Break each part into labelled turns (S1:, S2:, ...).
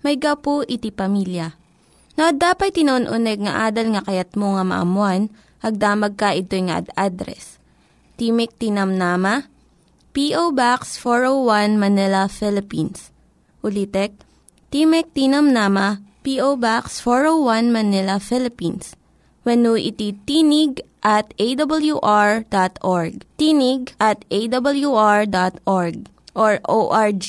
S1: may gapu iti pamilya. No, dapat tinon-uneg nga adal nga kayat mo nga maamuan, hagdamag ka ito nga ad address. Timik Tinamnama, P.O. Box 401 Manila, Philippines. Ulitek, Timek Tinamnama, P.O. Box 401 Manila, Philippines. When iti tinig at awr.org. Tinig at awr.org or ORG.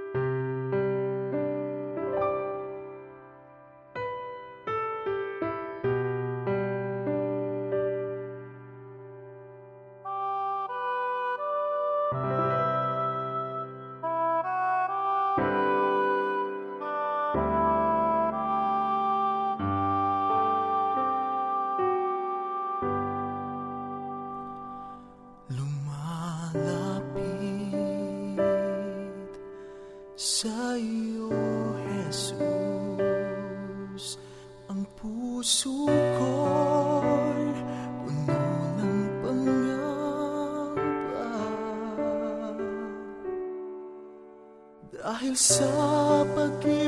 S2: Sa iyo, Jesus, ang puso ko'y puno ng pangamba. Dahil sa pag-ibig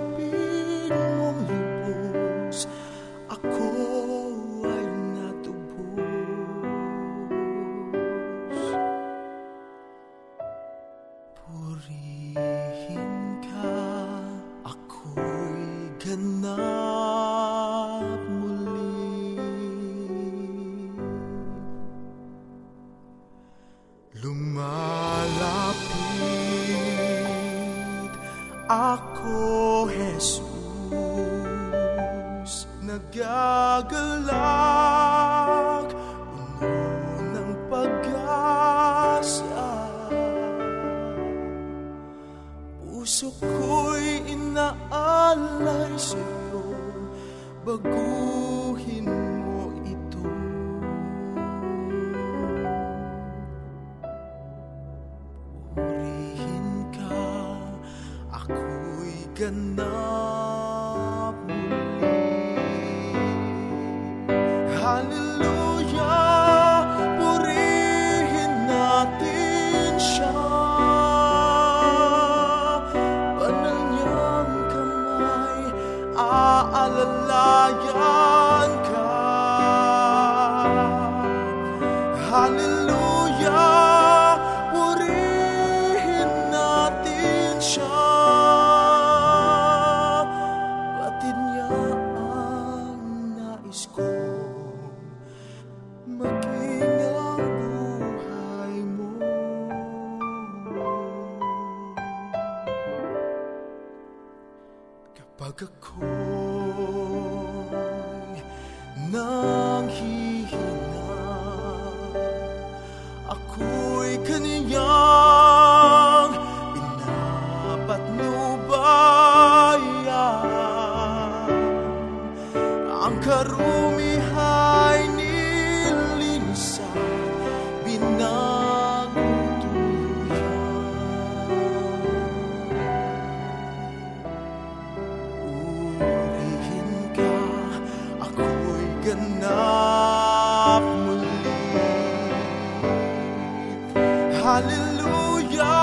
S2: 个苦 hallelujah.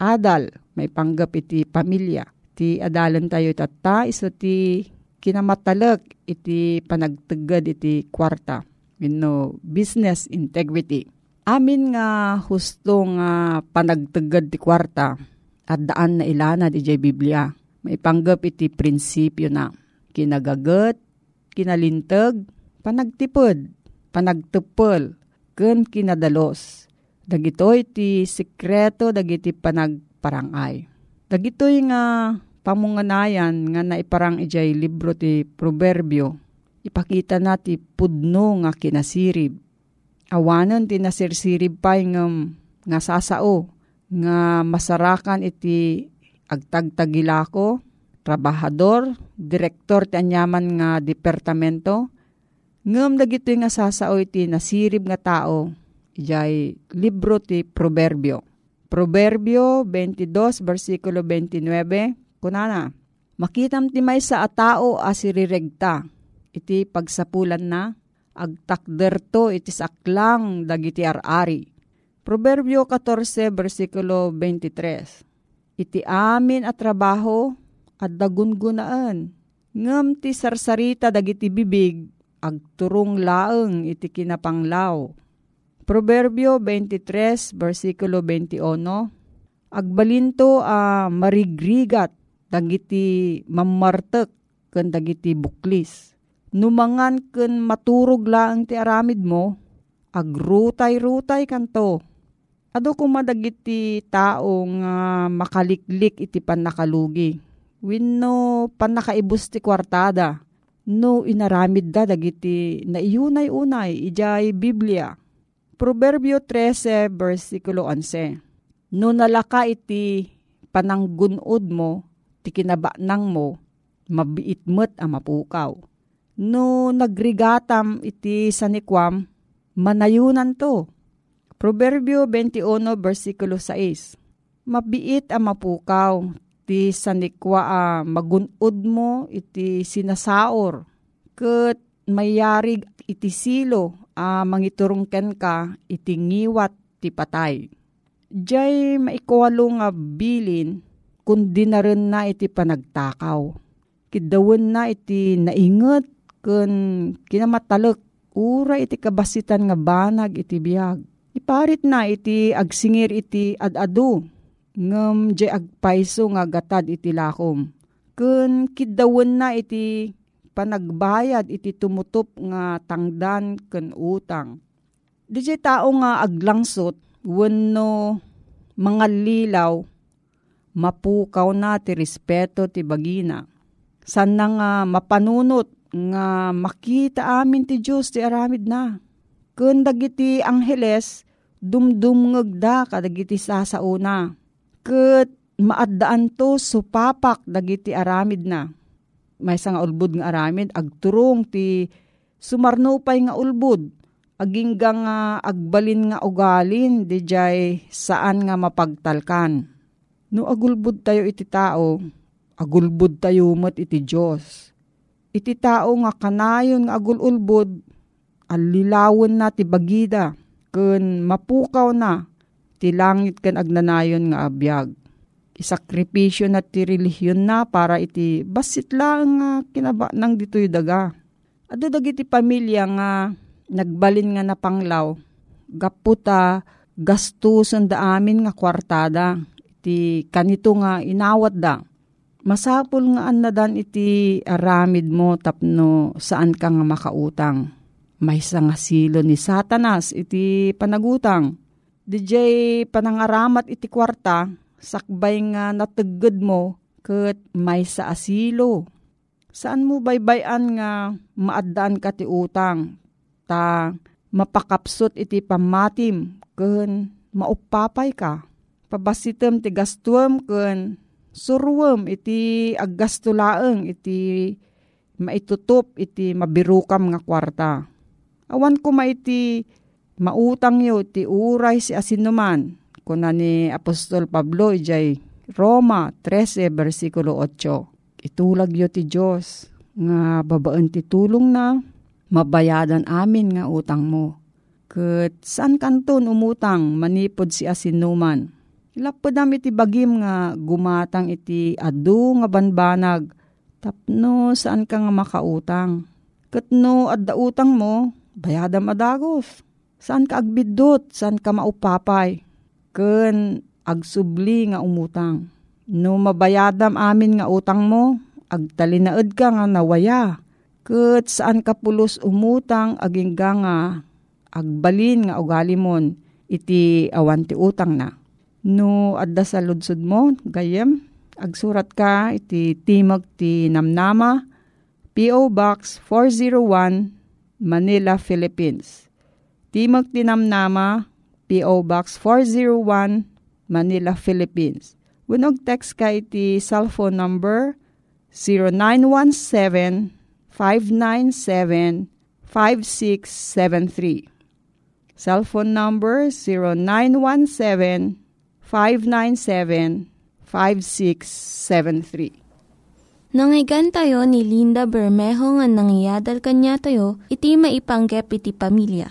S3: adal, may panggap iti pamilya. Ti adalan tayo tata, iso ti kinamatalak iti panagtagad iti kwarta. Wino, business integrity. Amin nga husto nga panagtagad ti kwarta at daan na ilana di jay Biblia. May panggap iti prinsipyo na kinagagat, kinalintag, panagtipod, panagtupol, ken kinadalos. Dagitoy ti sikreto dagiti panagparangay. Dagitoy nga pamunganayan nga naiparang ijay libro ti proverbio. Ipakita na ti pudno nga kinasirib. Awanan ti nasirsirib pay ngem nga sasao nga masarakan iti agtagtagilako, trabahador, direktor ti anyaman nga departamento, ngem dagito nga sasao iti nasirib nga tao, ijay libro ti Proverbio. Proverbio 22, versikulo 29, kunana, Makitam ti may sa atao asiriregta, iti pagsapulan na, agtakderto iti saklang dagiti arari. Proverbio 14, versikulo 23, Iti amin at trabaho at dagungunaan. Ngam ti sarsarita dagiti bibig, agturong laeng iti kinapanglaw. Proverbio 23, versikulo 21, Agbalinto a marigrigat dagiti mamartek ken dagiti buklis. Numangan ken maturog laeng ti aramid mo, agrutay-rutay kanto. Ado kumadagiti tao nga makaliklik iti panakalugi. Wenno panakaibus ti kwartada. No inaramid da dagiti naiyunay-unay ijay Biblia. Proverbio 13 versikulo 11. No nalaka iti pananggunod mo, ti kinabanang mo, mabiit met a mapukaw. No nagrigatam iti sanikwam, manayunan to. Proverbio 21 versikulo 6. Mabiit a mapukaw, ti sanikwa a magunod mo iti sinasaor. Ket mayarig iti silo a mangiturungken ka iti ngiwat ti patay. Diyay maikwalo nga bilin kundi na rin na iti panagtakaw. Kidawan na iti naingat kun kinamatalek ura iti kabasitan nga banag iti biyag. Iparit na iti agsingir iti adadu ngem je agpaiso nga gatad iti lakom. Kun kidawon na iti panagbayad iti tumutop nga tangdan ken utang. Di tao nga aglangsot wenno mga lilaw mapukaw na ti respeto ti bagina. San nga mapanunot nga makita amin ti Diyos ti aramid na. Kun dagiti angheles, dumdumngag da kadagiti sasauna. Kat maaddaan to supapak dagiti aramid na. May nga ulbud nga aramid, agturong ti sumarnupay nga ulbud. Aging nga agbalin nga ugalin, di jay saan nga mapagtalkan. No agulbud tayo iti tao, agulbud tayo mat iti Diyos. Iti tao nga kanayon nga agululbud, alilawon na ti bagida, kun mapukaw na, ti langit kan agnanayon nga abiyag. Isakripisyo na ti relihiyon na para iti basit lang nga kinaba nang dito'y daga. Ado dagiti pamilya nga nagbalin nga napanglaw, gaputa gastuson da amin nga kwartada, iti kanito nga inawat da. Masapul nga anadan iti aramid mo tapno saan ka nga makautang may nga silo ni satanas iti panagutang. DJ panangaramat iti kwarta, sakbay nga natagod mo, kat may sa asilo. Saan mo baybayan nga maadaan ka ti utang? Ta mapakapsot iti pamatim, kun maupapay ka. Pabasitem ti gastuam kun surwem iti aggastulaeng iti maitutup iti mabirukam nga kwarta Awan ko maiti mautang yo ti uray si asinuman. Kuna ni Apostol Pablo ijay Roma 13 versikulo 8. Itulag yo ti Diyos nga babaan ti tulong na mabayadan amin nga utang mo. Kat saan kanton umutang manipod si asinuman. Ilapod namin iti bagim nga gumatang iti adu nga banbanag tapno saan ka nga makautang. Kat no adda utang mo, bayadam adagos. Saan ka agbidot? Saan ka maupapay? Ken agsubli nga umutang. No mabayadam amin nga utang mo, agtalinaed ka nga nawaya. Ket saan ka pulos umutang aging nga agbalin nga ugali mon iti awan ti utang na. No adda sa ludsud mo, gayem, agsurat ka iti timag ti namnama, P.O. Box 401 Manila, Philippines. Timog Tinamnama, P.O. Box 401, Manila, Philippines. Winog text ka iti cellphone number 0917-597-5673. Cellphone number 0917-597-5673.
S1: Nangyigan tayo ni Linda Bermejo nga nangyadal kanya tayo, iti maipanggep iti pamilya.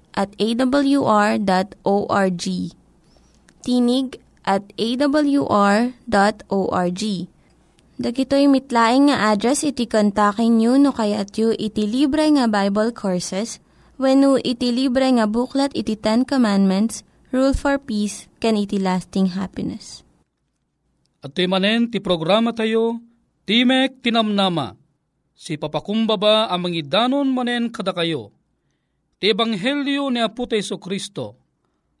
S1: at awr.org. Tinig at awr.org. Dagitoy mitlaing nga address iti kontakin nyo no kayat yu iti libre nga Bible Courses when iti libre nga buklat iti Ten Commandments, Rule for Peace, can iti lasting happiness.
S4: At manen ti programa tayo, Timek tinamnama, si papakumbaba ang mangidanon manen kada kayo. Ti Ebanghelyo ni Aputa Iso Kristo,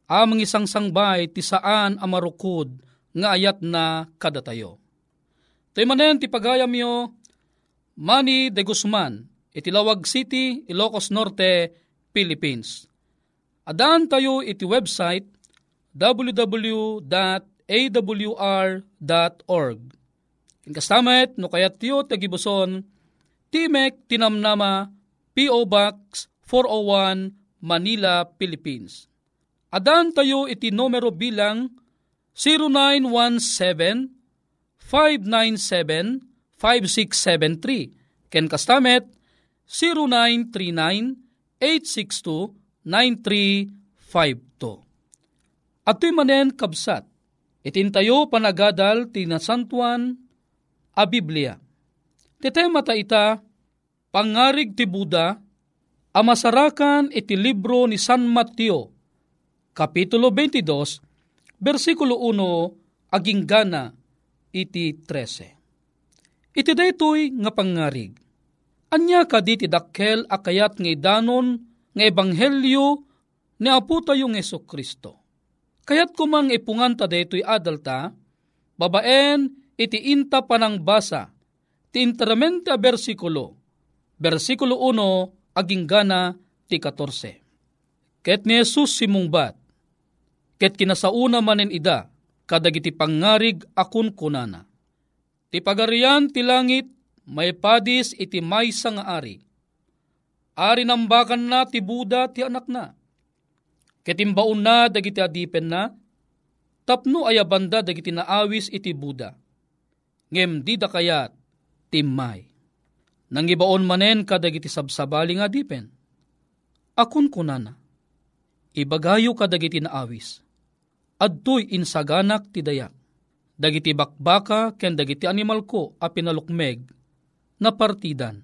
S4: amang isang sangbay ti saan amarukod nga ayat na kada tayo. Ti manen ti pagayam yo, Manny de Guzman, itilawag City, Ilocos Norte, Philippines. Adan tayo iti website www.awr.org Kastamet no kayat tiyo tagibuson Timek Tinamnama P.O. Box 401 Manila, Philippines. Adan tayo iti numero bilang 0917-597-5673. Ken Kastamet, 0939-862-9352. At tuy manen kabsat, itintayo panagadal ti nasantuan a Biblia. Ti tema ta ita, pangarig ti Buda, amasarakan iti libro ni San Mateo, Kapitulo 22, versikulo 1, aging gana iti 13. Iti daytoy nga pangarig. Anya ka di ti dakkel akayat nga idanon nga ebanghelyo ni Apo tayo ng Yeso Kristo. Kayat kumang ipungan ta daytoy adalta, babaen iti inta panang basa, ti interamente a versikulo, versikulo 1, aging gana ti 14. Ket ni Jesus simungbat, ket kinasauna manen ida, kadagiti pangarig akun kunana. Ti pagarian ti langit, may padis iti maysa nga ari. Ari nambakan na ti Buda ti anak na. Ketimbaon na dagiti adipen na, tapno ayabanda dagiti naawis iti Buda. Ngem di da kayat timmay. Nangibaon manen kadagiti sabsabali nga dipen. Akun kunana, ibagayo kadagiti naawis adtoy insaganak ti dayak. Dagiti bakbaka ken dagiti animal ko a pinalukmeg na partidan.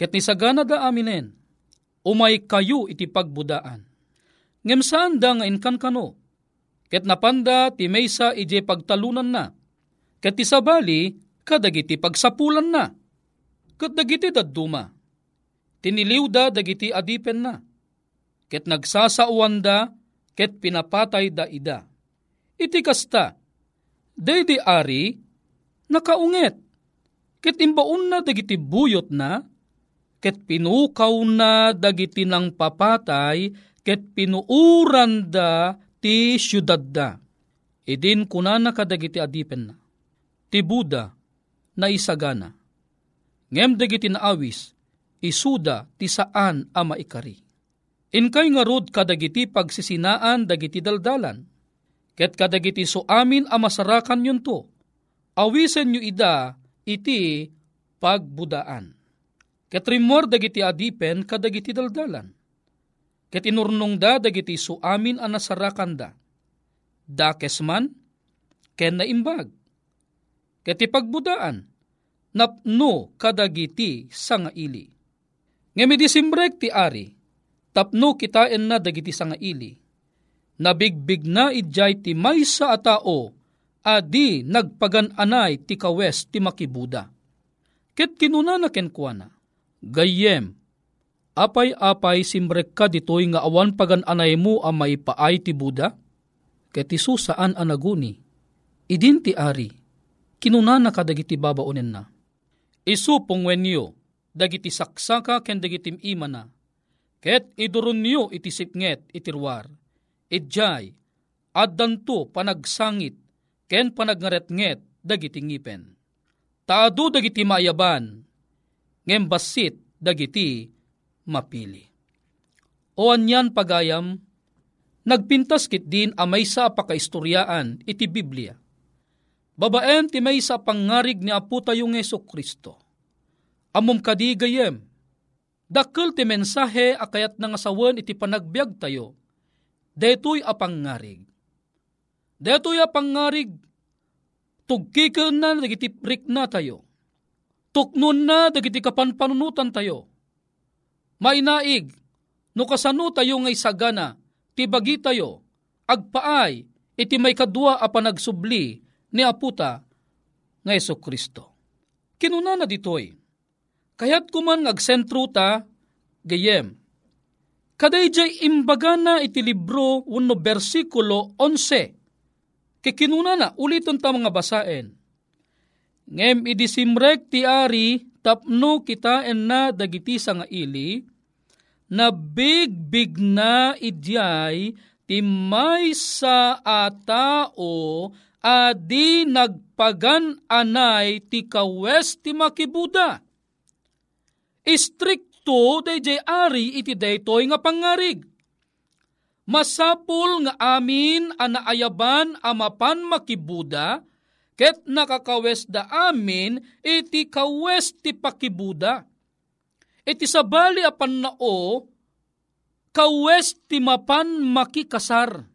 S4: Ket ni sagana da aminen, umay kayo iti pagbudaan. Ngem saan da nga inkan kano, ket napanda ti maysa ije pagtalunan na, ket ti sabali kadagiti pagsapulan na, ket dagiti dadduma. Tiniliw da dagiti adipen na, ket nagsasauan da, ket pinapatay da ida iti kasta, daydi ari, nakaunget, ket imbaon na dagiti buyot na, ket pinukaw na dagiti ng papatay, ket pinuuran da ti syudad da. Idin kunana kadagiti adipen na. Ti na isagana. Ngem dagiti naawis, isuda ti saan a maikari. Inkay nga rod kadagiti pagsisinaan dagiti daldalan Ket kadagiti so amin a masarakan yun to. Awisen nyo ida iti pagbudaan. Ket rimor dagiti adipen kadagiti daldalan. Ket inurnong da dagiti so amin a nasarakan da. Dakes man, ken na imbag. Ket ipagbudaan, napno kadagiti sanga ili. Ngemi disimbrek ti ari, tapno kitain na dagiti sanga ili nabigbig na idjay ti maysa a tao, adi nagpagan-anay ti kawes ti makibuda. Ket kinuna na kenkwana, gayem, apay-apay simrek ka ditoy nga awan pagan-anay mo a maipaay ti Buda? Ket isu saan anaguni, idin ti ari, kinuna na kadagiti babaonen na. Isu pungwenyo, dagiti saksaka ken dagiti imana, ket idurun niyo iti sipnget itirwar idjay, addanto panagsangit, ken panagnaretnget dagiti ngipen. Taado dagiti mayaban, ngem basit dagiti mapili. O anyan pagayam, nagpintas kit din amay sa pakaistoryaan iti Biblia. Babaen ti may sa pangarig ni Apo tayong Yeso Kristo. Amom kadi gayem, dakkel ti mensahe akayat nga sawan iti panagbiag tayo, detoy apangarig. Detoy apangarig, tugkikan na dagiti prik na tayo. Tuknon na dagiti kapanpanunutan tayo. Mainaig, no kasano tayo ngay sagana, tibagi tayo, agpaay, iti may kadwa a panagsubli ni Aputa nga Yeso Kristo. Kinuna na ditoy, kayat kuman agsentro ta, gayem, Kadayjay imbaga na iti libro uno versikulo 11. Kikinuna na uliton ta mga basaen. Ngem idisimrek ti ari tapno kita na dagiti sa nga ili na big big na idyay ti may sa atao adi nagpagan anay ti kawes ti makibuda. Strict to dayjay ari iti daytoy nga pangarig. Masapul nga amin anaayaban amapan makibuda, ket nakakawes da amin iti kawes ti pakibuda. Iti sabali apan nao, kawes ti mapan makikasar.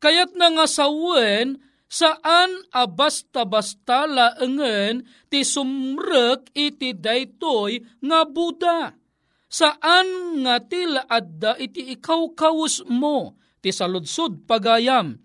S4: Kayat na nga sawen, saan a basta-basta laengen ti sumrek iti daytoy nga Buda. Saan nga ti laadda iti ikaw kawus mo ti saludsod pagayam.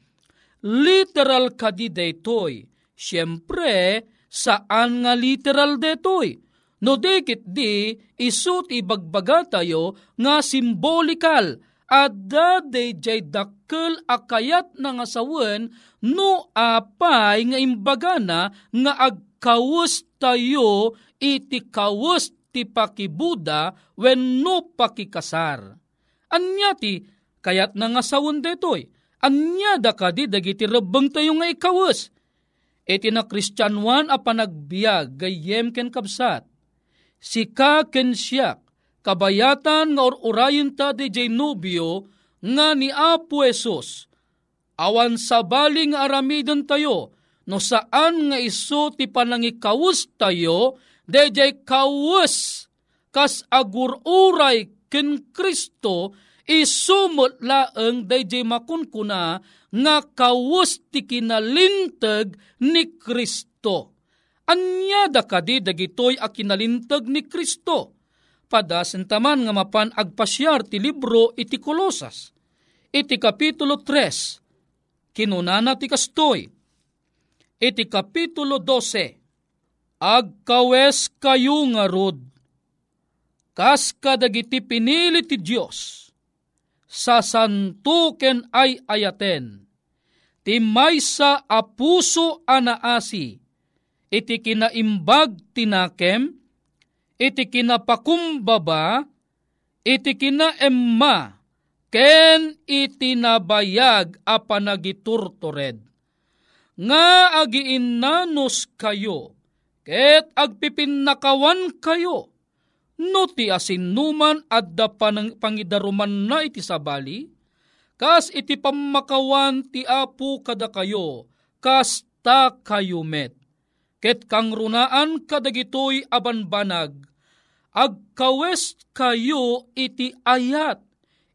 S4: Literal kadi daytoy. Siyempre, saan nga literal daytoy? No dikit di, isu ti bagbaga tayo nga simbolikal adda dayjay dakkel akayat na nga sawen no apay nga imbagana nga agkawus tayo iti kawus ti pakibuda wenno pakikasar. Anya ti kayat na nga sawon detoy. Anya da kadi dagiti rebeng tayo nga ikawus. Iti na Kristyanwan a panagbiag gayem ken kabsat. Sika ken siyak kabayatan nga orurayin ta di jay nubyo nga ni Apo Esus. Awan sa baling aramidon tayo no saan nga iso ti panangikawus tayo dayjay kawus kas agururay ken Kristo isumot laeng dayjay makunkuna nga kawus ti kinalintag ni Kristo. Anya da kadi dagitoy a kinalintag ni Kristo. Padasen taman nga mapan agpasyar ti libro iti Kolosas. Iti kapitulo 3. Kinunana ti kastoy. Iti kapitulo 12 agkawes kayo nga rod. Kas kadagiti pinili ti Diyos, sa santuken ay ayaten, ti maysa a puso anaasi, iti kinaimbag tinakem, iti kinapakumbaba, iti kinaemma, ken iti nabayag a panagiturtured. Nga agiinnanos kayo, ket agpipinnakawan kayo. No ti asinuman adda panang pangidaruman na iti sabali, kas iti pamakawan ti apu kada kayo, kas ta kayo met. Ket kang runaan kadagitoy abanbanag, agkawes kayo iti ayat,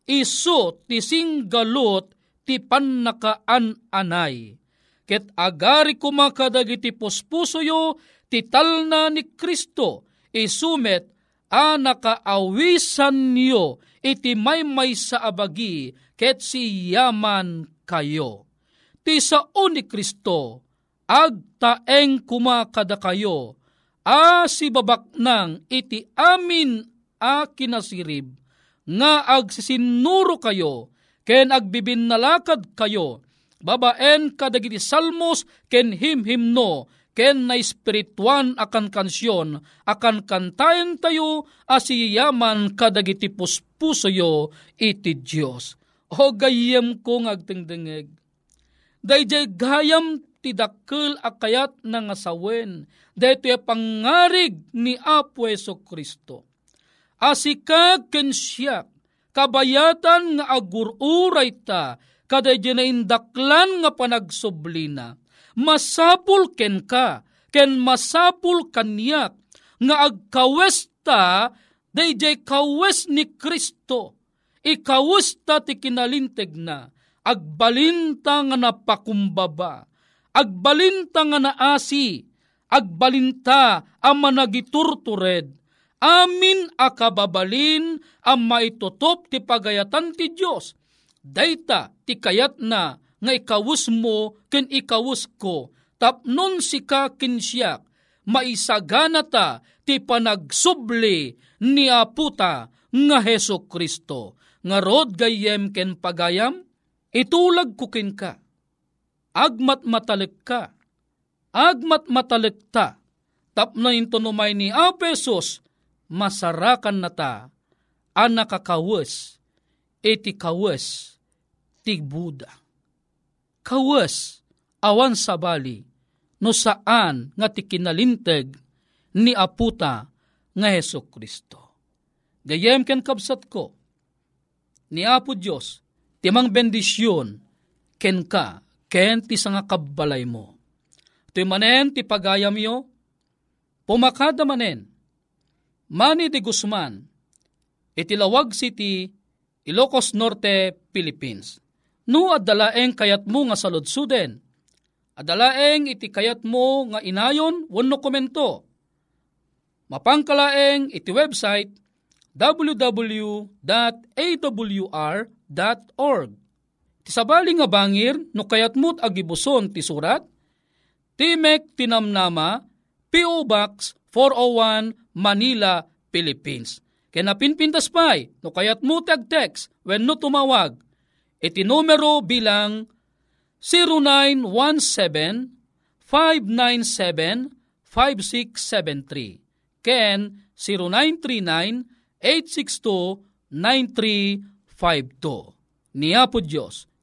S4: iso ti singgalot ti pannakaan anay. Ket agari kumakadagiti puspusoyo titalna ni Kristo isumet a nakaawisan niyo iti may may sa abagi ket si yaman kayo. Ti sao ni Kristo agtaeng kumakada kayo a si babak nang iti amin a kinasirib nga agsisinuro kayo ken agbibinnalakad kayo babaen kadagiti salmos ken himhimno ken na espirituan akan kansyon, akan kantayan tayo asiyaman kadagiti puspusoyo iti Diyos. O gayem ko ngagtingdingeg. Dayjay gayam ti dakkel akayat nga sawen, dayto pangarig ni Apo Yeso Kristo. Asika ken siya, kabayatan nga agururay ta, kada na indaklan nga panagsublina masapul ken ka, ken masapul kanyak, nga agkawesta dayjay kawes ni Kristo. Ikawesta ti kinalinteg na, agbalinta nga napakumbaba, agbalinta nga naasi, agbalinta ang managiturtured, amin akababalin ang maitutop ti pagayatan ti Diyos. Dayta ti kayat na nga ikawus mo ken ikawus ko, tapnon si ka kinsiyak, maisagana ta ti panagsubli ni aputa nga Heso Kristo. Nga rod gayem ken pagayam, itulag ko ken ka. Agmat matalik ka. Agmat matalik ta. Tapno into numay ni Apesos, masarakan na ta. Anakakawes, iti kawes, ti Buda kawas awan sabali no saan nga ti kinalinteg ni aputa nga Heso Kristo. Gayem ken kabsat ko, ni Apo Diyos, timang bendisyon, ken ka, ken ti nga kabalay mo. Ito'y manen ti pagayam yo, pumakada manen, Manny de Guzman, itilawag City, Ilocos Norte, Philippines. No adalaeng kayat mo nga saludsuden, adalaeng iti kayat mo nga inayon wano komento. Mapangkalaeng iti website www.awr.org. Ti sabali nga bangir no kayat mo't agibuson ti surat, Timek Tinamnama, P.O. Box 401 Manila, Philippines. Kaya napinpintas pa'y, no kayat mo text when no tumawag, iti numero bilang 0917-597-5673. Ken 0939-862-9352. Niya po Diyos,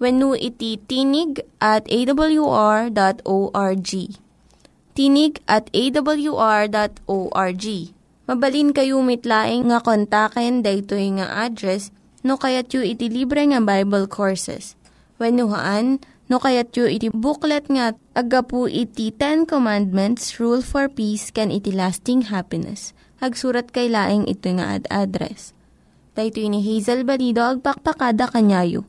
S1: When iti tinig at awr.org tinig at awr.org. Mabalin kayo mitlaing nga kontaken daytoy nga address no kayat yu iti libre nga Bible Courses. Haan, no kayat yu iti booklet nga agapu iti Ten Commandments, Rule for Peace, can iti lasting happiness. Hagsurat kay laing ito nga ad address. Daytoy ni Hazel Balido agpakpakada kanyayo.